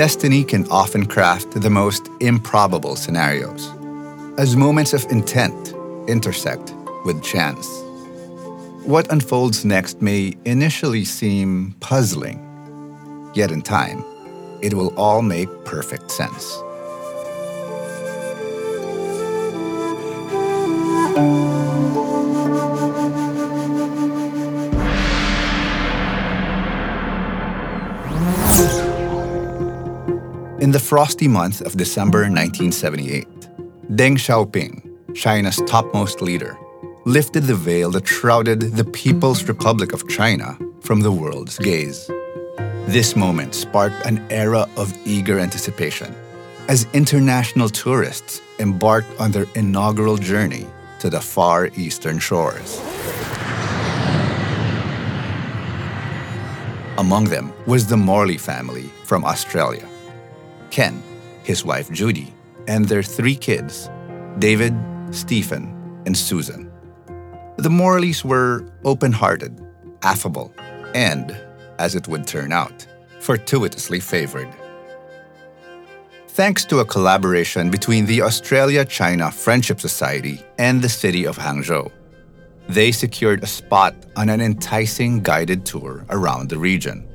destiny can often craft the most improbable scenarios as moments of intent intersect with chance. What unfolds next may initially seem puzzling, yet in time, it will all make perfect sense. In the frosty month of December 1978, Deng Xiaoping, China's topmost leader, lifted the veil that shrouded the People's Republic of China from the world's gaze. This moment sparked an era of eager anticipation as international tourists embarked on their inaugural journey to the far eastern shores. Among them was the Morley family from Australia. Ken, his wife Judy, and their three kids, David, Stephen, and Susan. The Morleys were open hearted, affable, and, as it would turn out, fortuitously favored. Thanks to a collaboration between the Australia China Friendship Society and the city of Hangzhou, they secured a spot on an enticing guided tour around the region.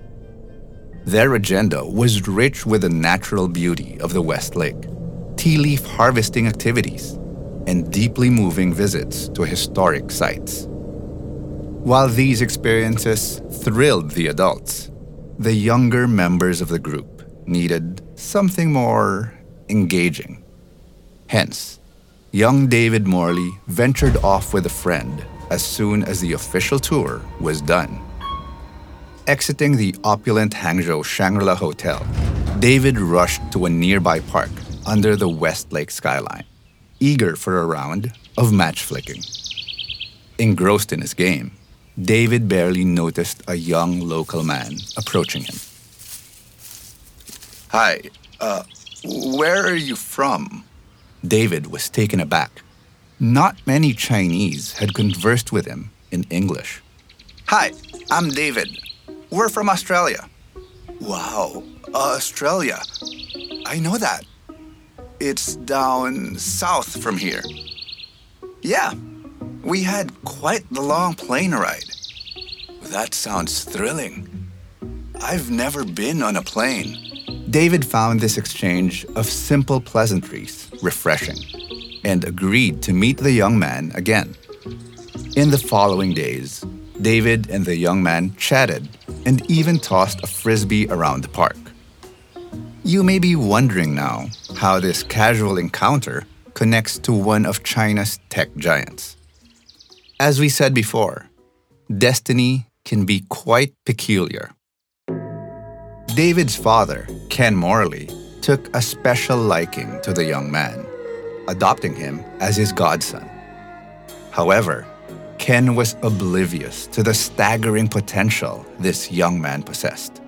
Their agenda was rich with the natural beauty of the West Lake, tea leaf harvesting activities, and deeply moving visits to historic sites. While these experiences thrilled the adults, the younger members of the group needed something more engaging. Hence, young David Morley ventured off with a friend as soon as the official tour was done. Exiting the opulent Hangzhou Shangri-La Hotel, David rushed to a nearby park under the West Lake skyline, eager for a round of match flicking. Engrossed in his game, David barely noticed a young local man approaching him. Hi, uh, where are you from? David was taken aback. Not many Chinese had conversed with him in English. Hi, I'm David. We're from Australia. Wow, Australia. I know that. It's down south from here. Yeah, we had quite the long plane ride. That sounds thrilling. I've never been on a plane. David found this exchange of simple pleasantries refreshing and agreed to meet the young man again. In the following days, David and the young man chatted and even tossed a frisbee around the park. You may be wondering now how this casual encounter connects to one of China's tech giants. As we said before, destiny can be quite peculiar. David's father, Ken Morley, took a special liking to the young man, adopting him as his godson. However, Ken was oblivious to the staggering potential this young man possessed.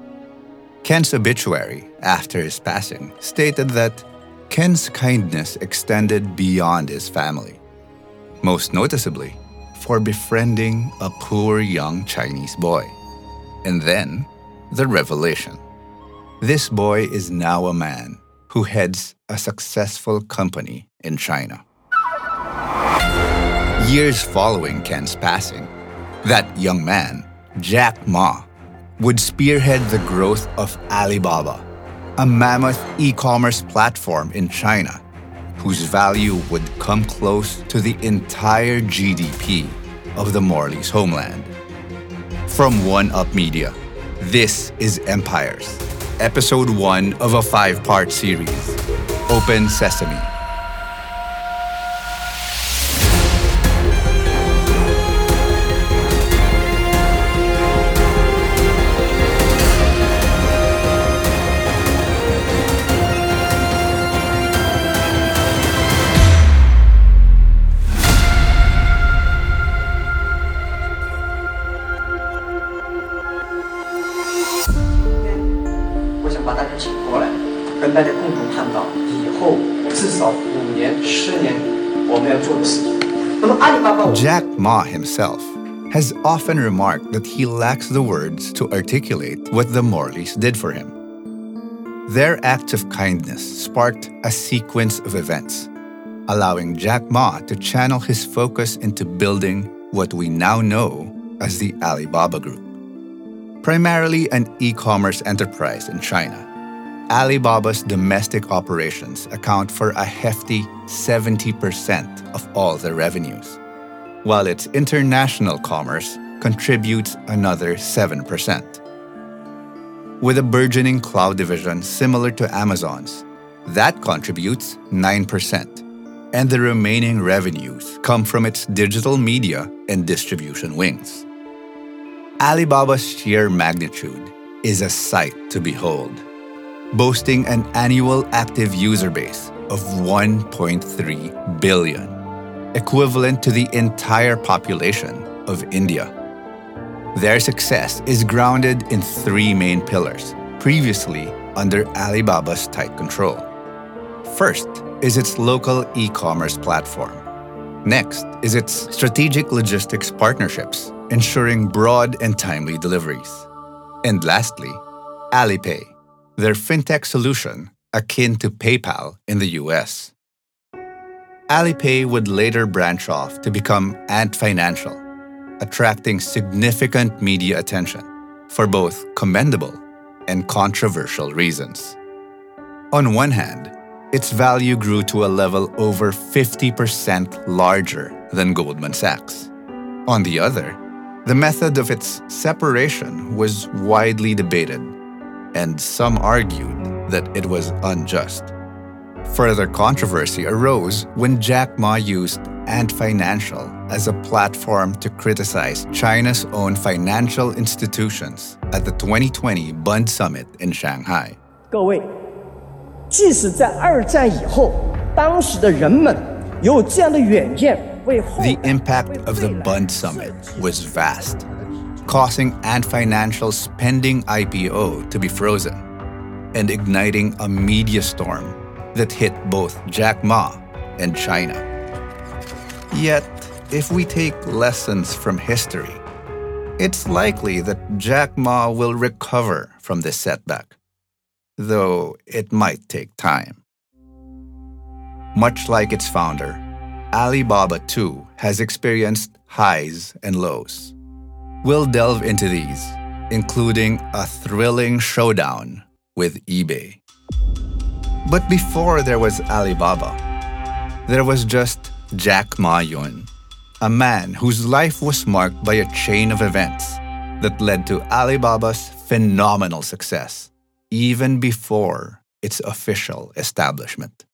Ken's obituary, after his passing, stated that Ken's kindness extended beyond his family, most noticeably for befriending a poor young Chinese boy. And then, the revelation. This boy is now a man who heads a successful company in China. Years following Ken's passing, that young man, Jack Ma, would spearhead the growth of Alibaba, a mammoth e commerce platform in China whose value would come close to the entire GDP of the Morley's homeland. From One Up Media, this is Empires, episode one of a five part series Open Sesame. Jack Ma himself has often remarked that he lacks the words to articulate what the Morleys did for him. Their acts of kindness sparked a sequence of events, allowing Jack Ma to channel his focus into building what we now know as the Alibaba Group. Primarily an e commerce enterprise in China, Alibaba's domestic operations account for a hefty 70% of all their revenues, while its international commerce contributes another 7%. With a burgeoning cloud division similar to Amazon's, that contributes 9%, and the remaining revenues come from its digital media and distribution wings. Alibaba's sheer magnitude is a sight to behold boasting an annual active user base of 1.3 billion, equivalent to the entire population of India. Their success is grounded in three main pillars, previously under Alibaba's tight control. First is its local e commerce platform. Next is its strategic logistics partnerships, ensuring broad and timely deliveries. And lastly, Alipay their fintech solution akin to PayPal in the US. Alipay would later branch off to become Ant Financial, attracting significant media attention for both commendable and controversial reasons. On one hand, its value grew to a level over 50% larger than Goldman Sachs. On the other, the method of its separation was widely debated and some argued that it was unjust. Further controversy arose when Jack Ma used Ant Financial as a platform to criticize China's own financial institutions at the 2020 Bund Summit in Shanghai. 各位，即使在二战以后，当时的人们有这样的远见，为后 The impact of the Bund Summit was vast causing Ant Financial's pending IPO to be frozen and igniting a media storm that hit both Jack Ma and China. Yet, if we take lessons from history, it's likely that Jack Ma will recover from this setback, though it might take time. Much like its founder, Alibaba too has experienced highs and lows. We'll delve into these, including a thrilling showdown with eBay. But before there was Alibaba, there was just Jack Ma Yun, a man whose life was marked by a chain of events that led to Alibaba's phenomenal success, even before its official establishment.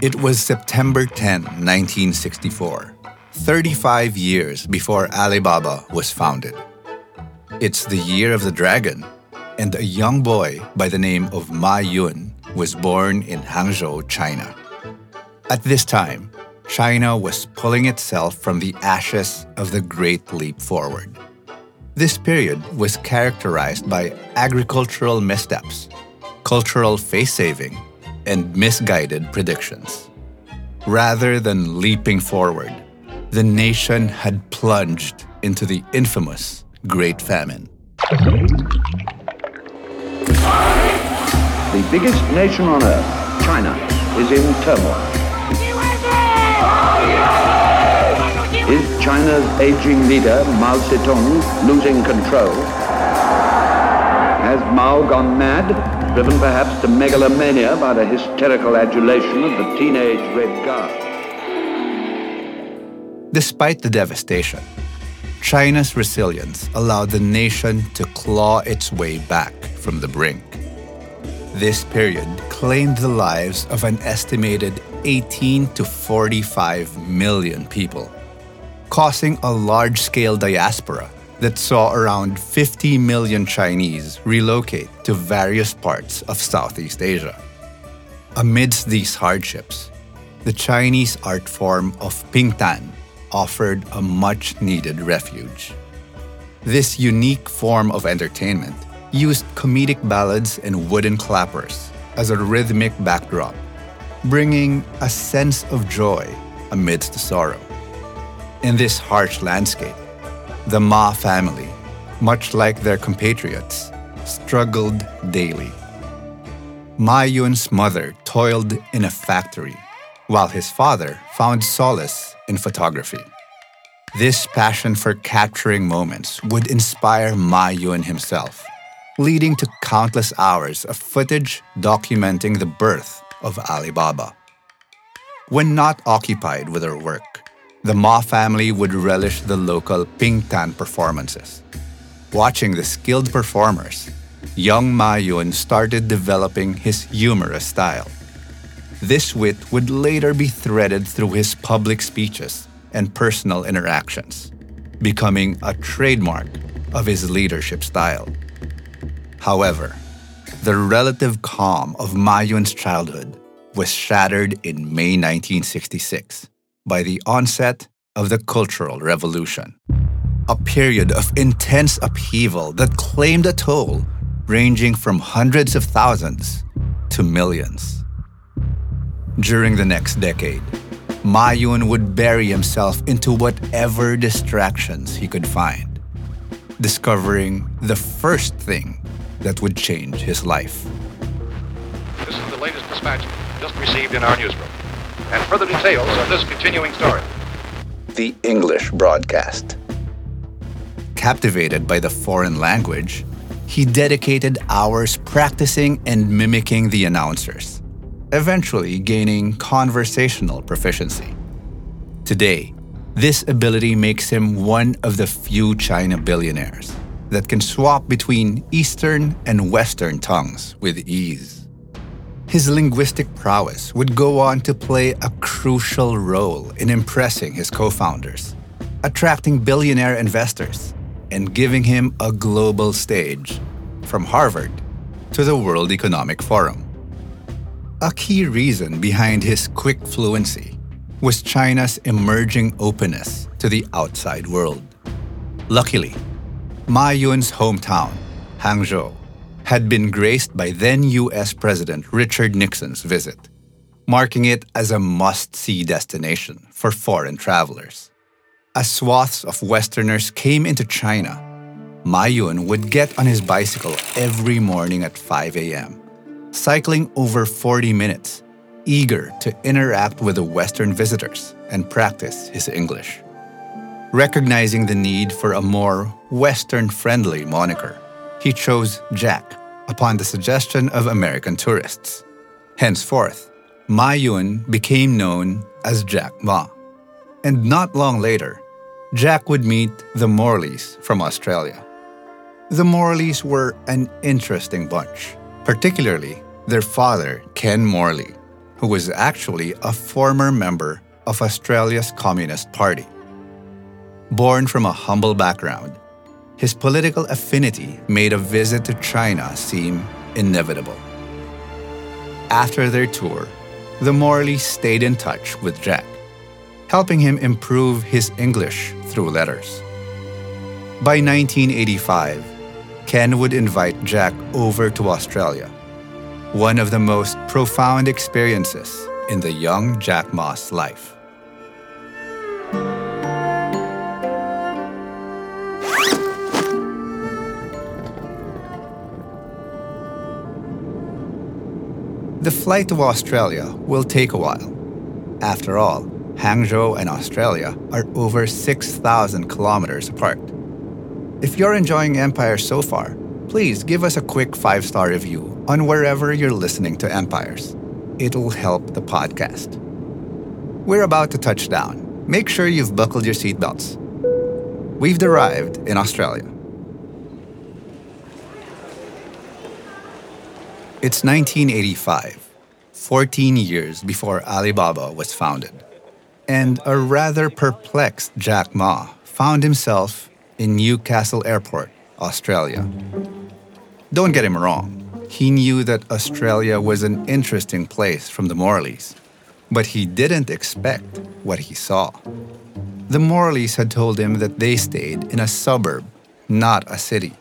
It was September 10, 1964, 35 years before Alibaba was founded. It's the year of the dragon, and a young boy by the name of Ma Yun was born in Hangzhou, China. At this time, China was pulling itself from the ashes of the Great Leap Forward. This period was characterized by agricultural missteps, cultural face saving, and misguided predictions. Rather than leaping forward, the nation had plunged into the infamous Great Famine. The biggest nation on earth, China, is in turmoil. Is China's aging leader, Mao Zedong, losing control? Has Mao gone mad? Driven perhaps to megalomania by the hysterical adulation of the teenage Red Guard. Despite the devastation, China's resilience allowed the nation to claw its way back from the brink. This period claimed the lives of an estimated 18 to 45 million people, causing a large scale diaspora that saw around 50 million Chinese relocate to various parts of Southeast Asia. Amidst these hardships, the Chinese art form of Pingtan offered a much needed refuge. This unique form of entertainment used comedic ballads and wooden clappers as a rhythmic backdrop, bringing a sense of joy amidst the sorrow. In this harsh landscape, the Ma family much like their compatriots, struggled daily. Ma Yun's mother toiled in a factory, while his father found solace in photography. This passion for capturing moments would inspire Ma Yun himself, leading to countless hours of footage documenting the birth of Alibaba. When not occupied with her work, the Ma family would relish the local Pingtan performances. Watching the skilled performers, young Ma Yun started developing his humorous style. This wit would later be threaded through his public speeches and personal interactions, becoming a trademark of his leadership style. However, the relative calm of Ma Yun's childhood was shattered in May 1966 by the onset of the Cultural Revolution, a period of intense upheaval that claimed a toll ranging from hundreds of thousands to millions. During the next decade, Ma Yun would bury himself into whatever distractions he could find, discovering the first thing that would change his life. This is the latest dispatch just received in our newsroom. And further details of this continuing story. The English broadcast. Captivated by the foreign language, he dedicated hours practicing and mimicking the announcers eventually gaining conversational proficiency. Today, this ability makes him one of the few China billionaires that can swap between Eastern and Western tongues with ease. His linguistic prowess would go on to play a crucial role in impressing his co founders, attracting billionaire investors, and giving him a global stage from Harvard to the World Economic Forum. A key reason behind his quick fluency was China's emerging openness to the outside world. Luckily, Ma Yun's hometown, Hangzhou, had been graced by then US President Richard Nixon's visit, marking it as a must see destination for foreign travelers. As swaths of Westerners came into China, Ma Yun would get on his bicycle every morning at 5 a.m cycling over 40 minutes, eager to interact with the Western visitors and practice his English. Recognizing the need for a more Western friendly moniker, he chose Jack upon the suggestion of American tourists. Henceforth, Ma Yun became known as Jack Ma. And not long later, Jack would meet the Morleys from Australia. The Morleys were an interesting bunch particularly their father, Ken Morley, who was actually a former member of Australia's Communist Party. Born from a humble background, his political affinity made a visit to China seem inevitable. After their tour, the Morleys stayed in touch with Jack, helping him improve his English through letters. By 1985, Ken would invite Jack over to Australia, one of the most profound experiences in the young Jack Ma's life. The flight to Australia will take a while. After all, Hangzhou and Australia are over 6,000 kilometers apart. If you're enjoying Empire so far, please give us a quick five star review on wherever you're listening to Empires. It'll help the podcast. We're about to touch down. Make sure you've buckled your seatbelts. We've arrived in Australia. It's 1985, 14 years before Alibaba was founded. And a rather perplexed Jack Ma found himself in Newcastle Airport, Australia. Don't get him wrong, he knew that Australia was an interesting place from the Morleys, but he didn't expect what he saw. The Morleys had told him that they stayed in a suburb, not a city.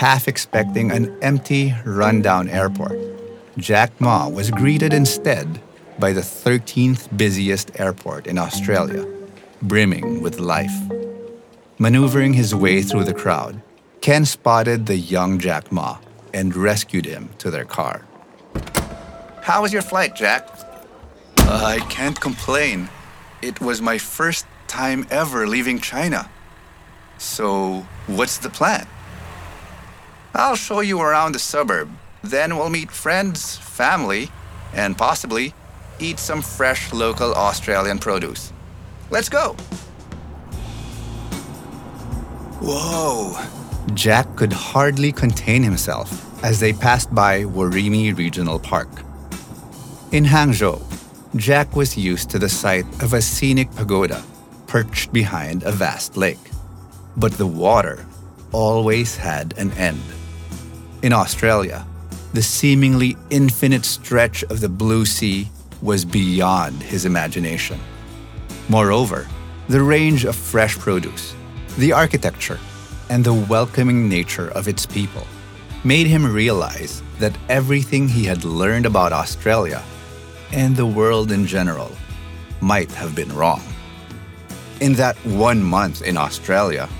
Half expecting an empty, rundown airport, Jack Ma was greeted instead by the 13th busiest airport in Australia, brimming with life. Maneuvering his way through the crowd, Ken spotted the young Jack Ma and rescued him to their car. How was your flight, Jack? I can't complain. It was my first time ever leaving China. So, what's the plan? I'll show you around the suburb. Then we'll meet friends, family, and possibly eat some fresh local Australian produce. Let's go! Whoa! Jack could hardly contain himself as they passed by Worimi Regional Park. In Hangzhou, Jack was used to the sight of a scenic pagoda perched behind a vast lake. But the water always had an end. In Australia, the seemingly infinite stretch of the blue sea was beyond his imagination. Moreover, the range of fresh produce, the architecture, and the welcoming nature of its people made him realize that everything he had learned about Australia and the world in general might have been wrong. In that one month in Australia,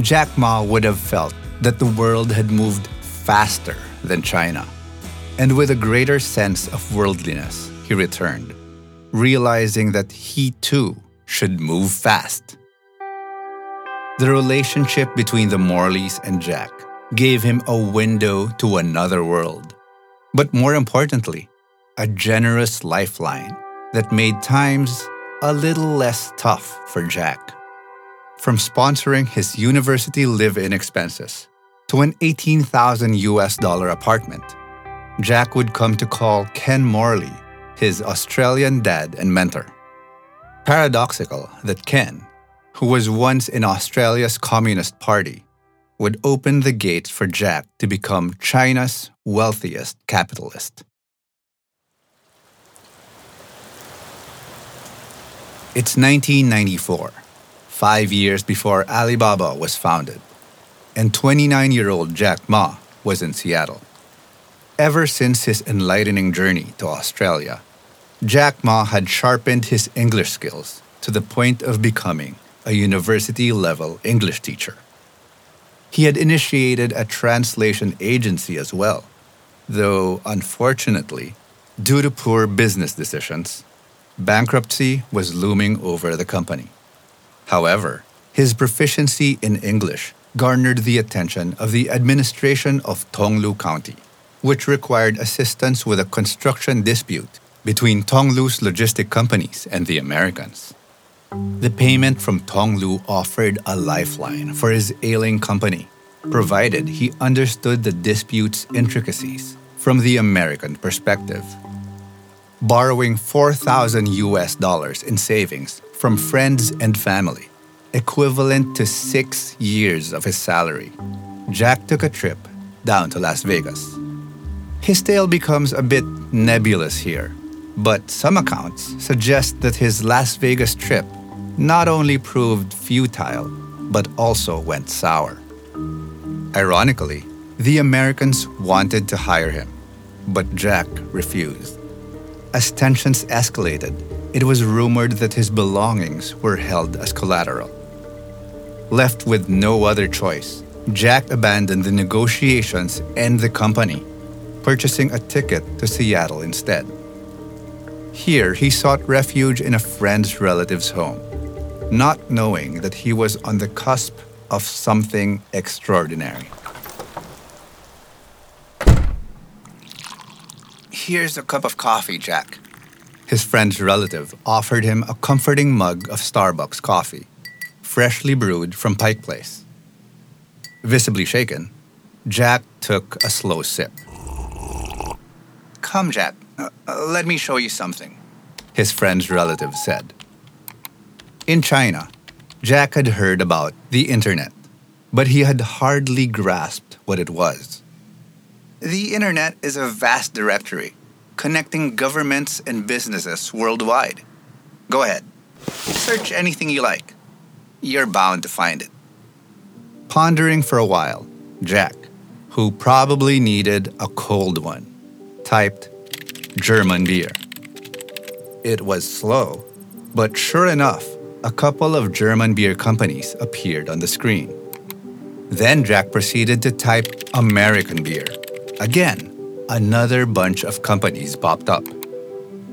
Jack Ma would have felt that the world had moved faster than China. And with a greater sense of worldliness, he returned, realizing that he too should move fast. The relationship between the Morleys and Jack gave him a window to another world. But more importantly, a generous lifeline that made times a little less tough for Jack. From sponsoring his university live in expenses to an 18,000 US dollar apartment, Jack would come to call Ken Morley his Australian dad and mentor. Paradoxical that Ken, who was once in Australia's Communist Party, would open the gates for Jack to become China's wealthiest capitalist. It's 1994, five years before Alibaba was founded, and 29 year old Jack Ma was in Seattle. Ever since his enlightening journey to Australia, Jack Ma had sharpened his English skills to the point of becoming a university level English teacher. He had initiated a translation agency as well, though unfortunately, due to poor business decisions, bankruptcy was looming over the company. However, his proficiency in English garnered the attention of the administration of Tonglu County, which required assistance with a construction dispute between Tonglu's logistic companies and the Americans. The payment from Tonglu offered a lifeline for his ailing company, provided he understood the dispute's intricacies from the American perspective borrowing 4,000 US dollars in savings from friends and family, equivalent to six years of his salary. Jack took a trip down to Las Vegas. His tale becomes a bit nebulous here, but some accounts suggest that his Las Vegas trip not only proved futile, but also went sour. Ironically, the Americans wanted to hire him, but Jack refused. As tensions escalated, it was rumored that his belongings were held as collateral. Left with no other choice, Jack abandoned the negotiations and the company, purchasing a ticket to Seattle instead. Here, he sought refuge in a friend's relative's home, not knowing that he was on the cusp of something extraordinary. Here's a cup of coffee, Jack. His friend's relative offered him a comforting mug of Starbucks coffee, freshly brewed from Pike Place. Visibly shaken, Jack took a slow sip. Come, Jack, uh, let me show you something, his friend's relative said. In China, Jack had heard about the internet, but he had hardly grasped what it was. The internet is a vast directory connecting governments and businesses worldwide. Go ahead, search anything you like. You're bound to find it. Pondering for a while, Jack, who probably needed a cold one, typed German beer. It was slow, but sure enough, a couple of German beer companies appeared on the screen. Then Jack proceeded to type American beer. Again, another bunch of companies popped up.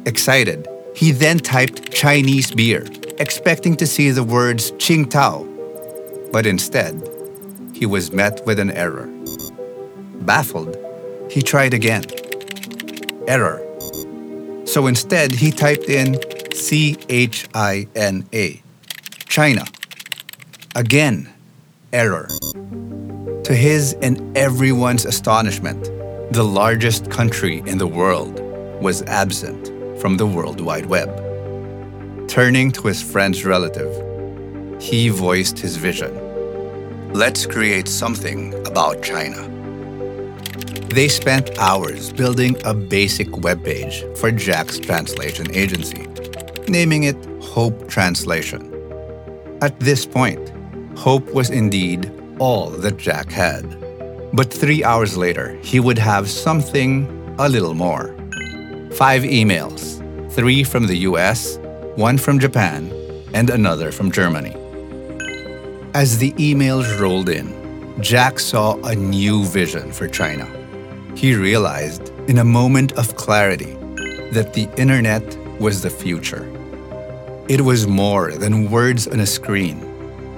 Excited, he then typed Chinese beer, expecting to see the words Tsingtao. But instead, he was met with an error. Baffled, he tried again. Error. So instead, he typed in C H I N A, China. Again, error. To his and everyone's astonishment, the largest country in the world was absent from the World Wide Web. Turning to his friend's relative, he voiced his vision. Let's create something about China. They spent hours building a basic web page for Jack's translation agency, naming it Hope Translation. At this point, hope was indeed all that Jack had. But three hours later, he would have something a little more. Five emails, three from the US, one from Japan, and another from Germany. As the emails rolled in, Jack saw a new vision for China. He realized, in a moment of clarity, that the internet was the future. It was more than words on a screen.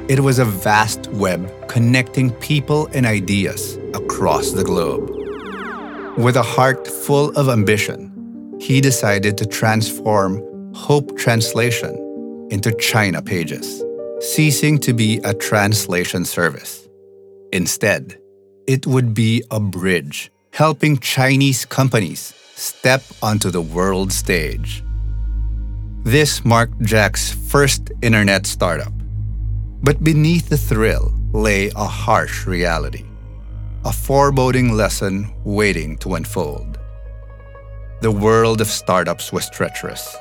It was a vast web connecting people and ideas across the globe. With a heart full of ambition, he decided to transform Hope Translation into China Pages ceasing to be a translation service. Instead, it would be a bridge helping Chinese companies step onto the world stage. This marked Jack's first internet startup. But beneath the thrill lay a harsh reality, a foreboding lesson waiting to unfold. The world of startups was treacherous,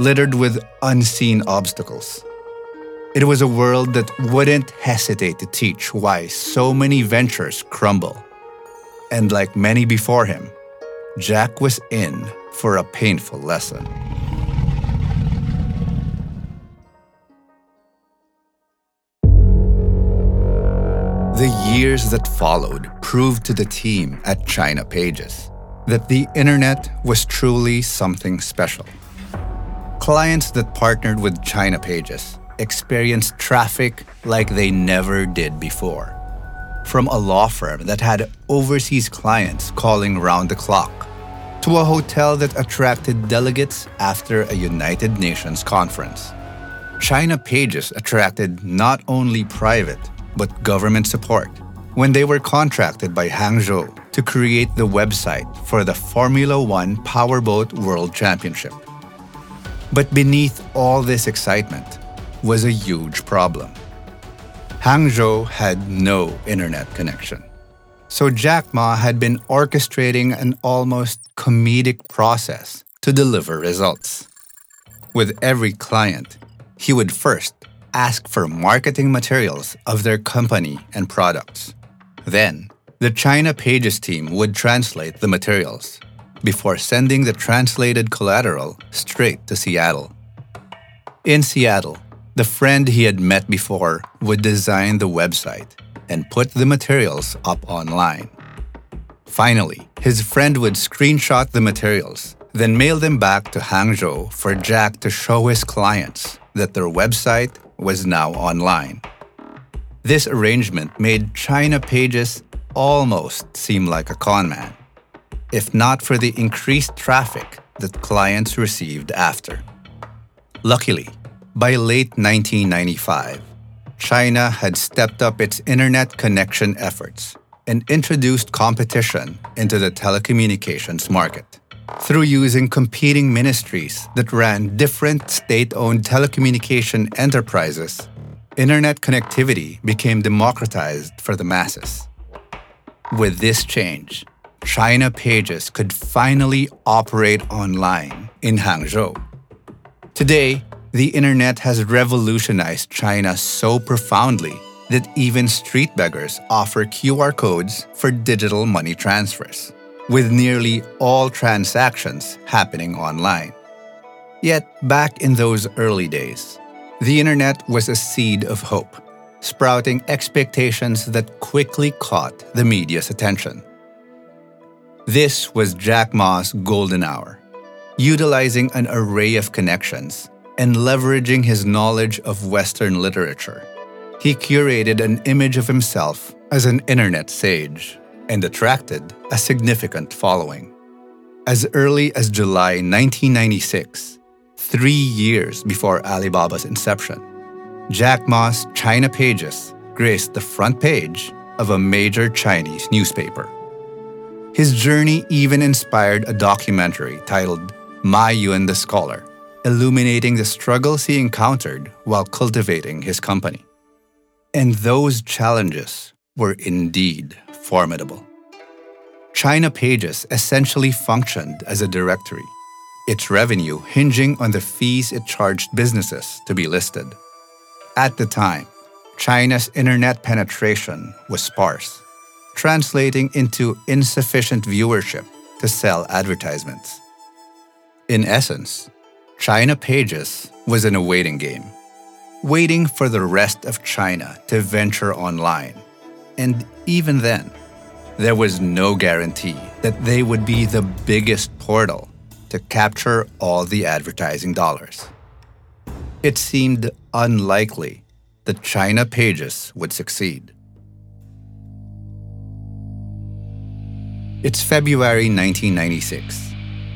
littered with unseen obstacles it was a world that wouldn't hesitate to teach why so many ventures crumble. And like many before him, Jack was in for a painful lesson. The years that followed proved to the team at China Pages that the internet was truly something special. Clients that partnered with China Pages experienced traffic like they never did before. From a law firm that had overseas clients calling round the clock, to a hotel that attracted delegates after a United Nations conference. China Pages attracted not only private, but government support when they were contracted by Hangzhou to create the website for the Formula One Powerboat World Championship. But beneath all this excitement, was a huge problem. Hangzhou had no internet connection. So Jack Ma had been orchestrating an almost comedic process to deliver results. With every client, he would first ask for marketing materials of their company and products. Then, the China Pages team would translate the materials before sending the translated collateral straight to Seattle. In Seattle, the friend he had met before would design the website and put the materials up online. Finally, his friend would screenshot the materials, then mail them back to Hangzhou for Jack to show his clients that their website was now online. This arrangement made China Pages almost seem like a conman, if not for the increased traffic that clients received after. Luckily, by late 1995, China had stepped up its internet connection efforts and introduced competition into the telecommunications market. Through using competing ministries that ran different state owned telecommunication enterprises, internet connectivity became democratized for the masses. With this change, China Pages could finally operate online in Hangzhou. Today, the internet has revolutionized China so profoundly that even street beggars offer QR codes for digital money transfers, with nearly all transactions happening online. Yet, back in those early days, the internet was a seed of hope, sprouting expectations that quickly caught the media's attention. This was Jack Ma's golden hour, utilizing an array of connections and leveraging his knowledge of Western literature. He curated an image of himself as an internet sage and attracted a significant following. As early as July 1996, three years before Alibaba's inception, Jack Ma's China Pages graced the front page of a major Chinese newspaper. His journey even inspired a documentary titled Ma Yun the Scholar, illuminating the struggles he encountered while cultivating his company. And those challenges were indeed formidable. China Pages essentially functioned as a directory, its revenue hinging on the fees it charged businesses to be listed. At the time, China's internet penetration was sparse, translating into insufficient viewership to sell advertisements. In essence, China Pages was in a waiting game, waiting for the rest of China to venture online. And even then, there was no guarantee that they would be the biggest portal to capture all the advertising dollars it seemed unlikely that China Pages would succeed. It's February 1996,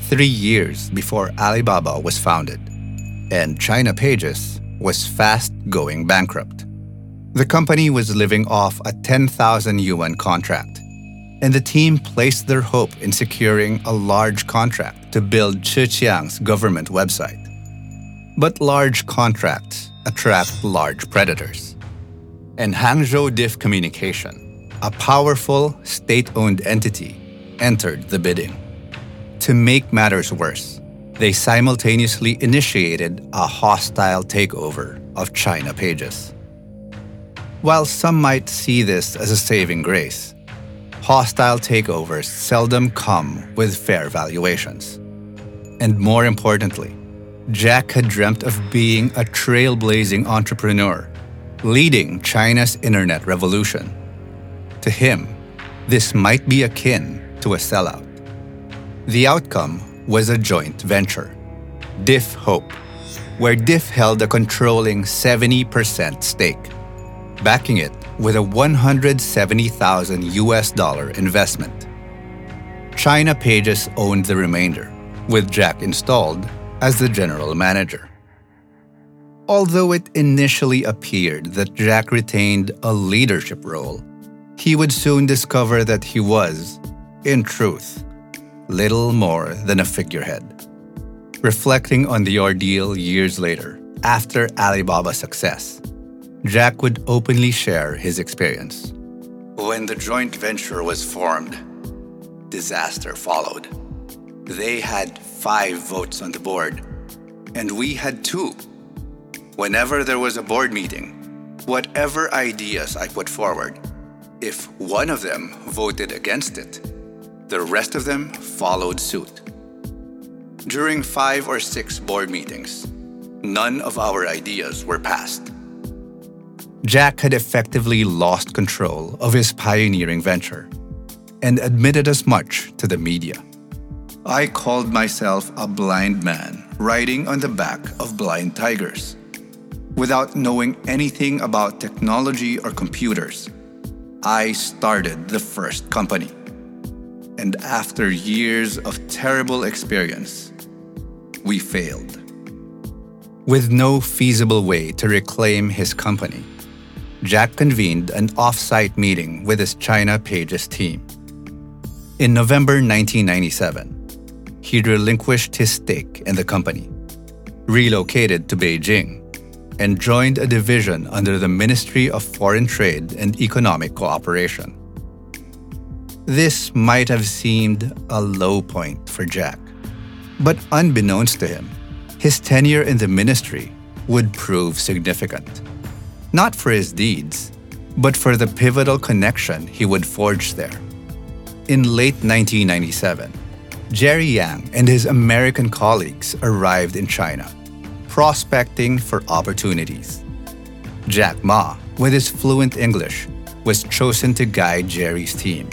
three years before Alibaba was founded, and China Pages was fast going bankrupt. The company was living off a 10,000 yuan contract, and the team placed their hope in securing a large contract to build Zhejiang's government website. But large contracts attract large predators. And Hangzhou Diff Communication, a powerful state owned entity, entered the bidding. To make matters worse, they simultaneously initiated a hostile takeover of China Pages. While some might see this as a saving grace, hostile takeovers seldom come with fair valuations. And more importantly, Jack had dreamt of being a trailblazing entrepreneur, leading China's internet revolution. To him, this might be akin to a sellout. The outcome was a joint venture, Diff Hope, where Diff held a controlling 70% stake, backing it with a 170,000 US dollar investment. China Pages owned the remainder, with Jack installed as the general manager. Although it initially appeared that Jack retained a leadership role, he would soon discover that he was, in truth, little more than a figurehead. Reflecting on the ordeal years later, after Alibaba's success, Jack would openly share his experience. When the joint venture was formed, disaster followed. They had five votes on the board, and we had two. Whenever there was a board meeting, whatever ideas I put forward, if one of them voted against it, the rest of them followed suit. During five or six board meetings, none of our ideas were passed. Jack had effectively lost control of his pioneering venture and admitted as much to the media. I called myself a blind man riding on the back of blind tigers. Without knowing anything about technology or computers, I started the first company. And after years of terrible experience, we failed. With no feasible way to reclaim his company, Jack convened an off site meeting with his China Pages team. In November 1997, he relinquished his stake in the company, relocated to Beijing, and joined a division under the Ministry of Foreign Trade and Economic Cooperation. This might have seemed a low point for Jack, but unbeknownst to him, his tenure in the ministry would prove significant. Not for his deeds, but for the pivotal connection he would forge there. In late 1997, Jerry Yang and his American colleagues arrived in China, prospecting for opportunities. Jack Ma with his fluent English, was chosen to guide Jerry's team,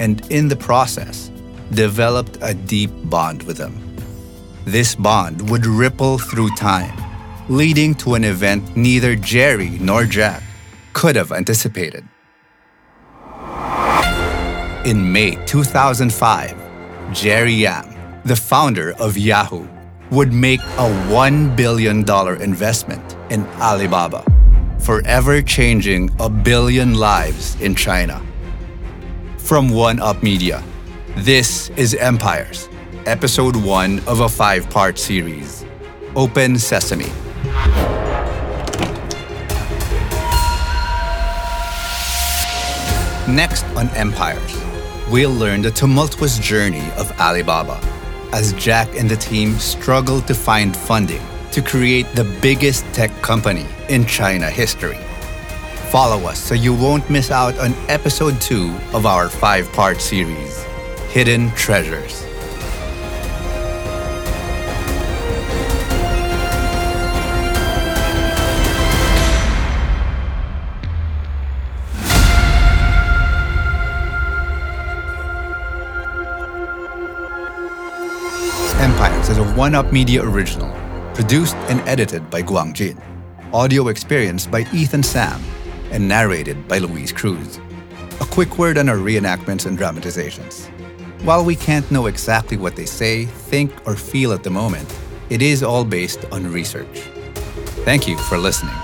and in the process, developed a deep bond with him. This bond would ripple through time, leading to an event neither Jerry nor Jack could have anticipated. In May 2005, Jerry Yang, the founder of Yahoo, would make a $1 billion investment in Alibaba, forever changing a billion lives in China. From One Up Media, this is Empires, episode one of a five part series Open Sesame. Next on Empires, we'll learn the tumultuous journey of Alibaba as Jack and the team struggle to find funding to create the biggest tech company in China history. Follow us so you won't miss out on episode 2 of our five part series, Hidden Treasures. Empires is a One Up Media original, produced and edited by Guang Jin, audio experienced by Ethan Sam, and narrated by Louise Cruz. A quick word on our reenactments and dramatizations. While we can't know exactly what they say, think, or feel at the moment, it is all based on research. Thank you for listening.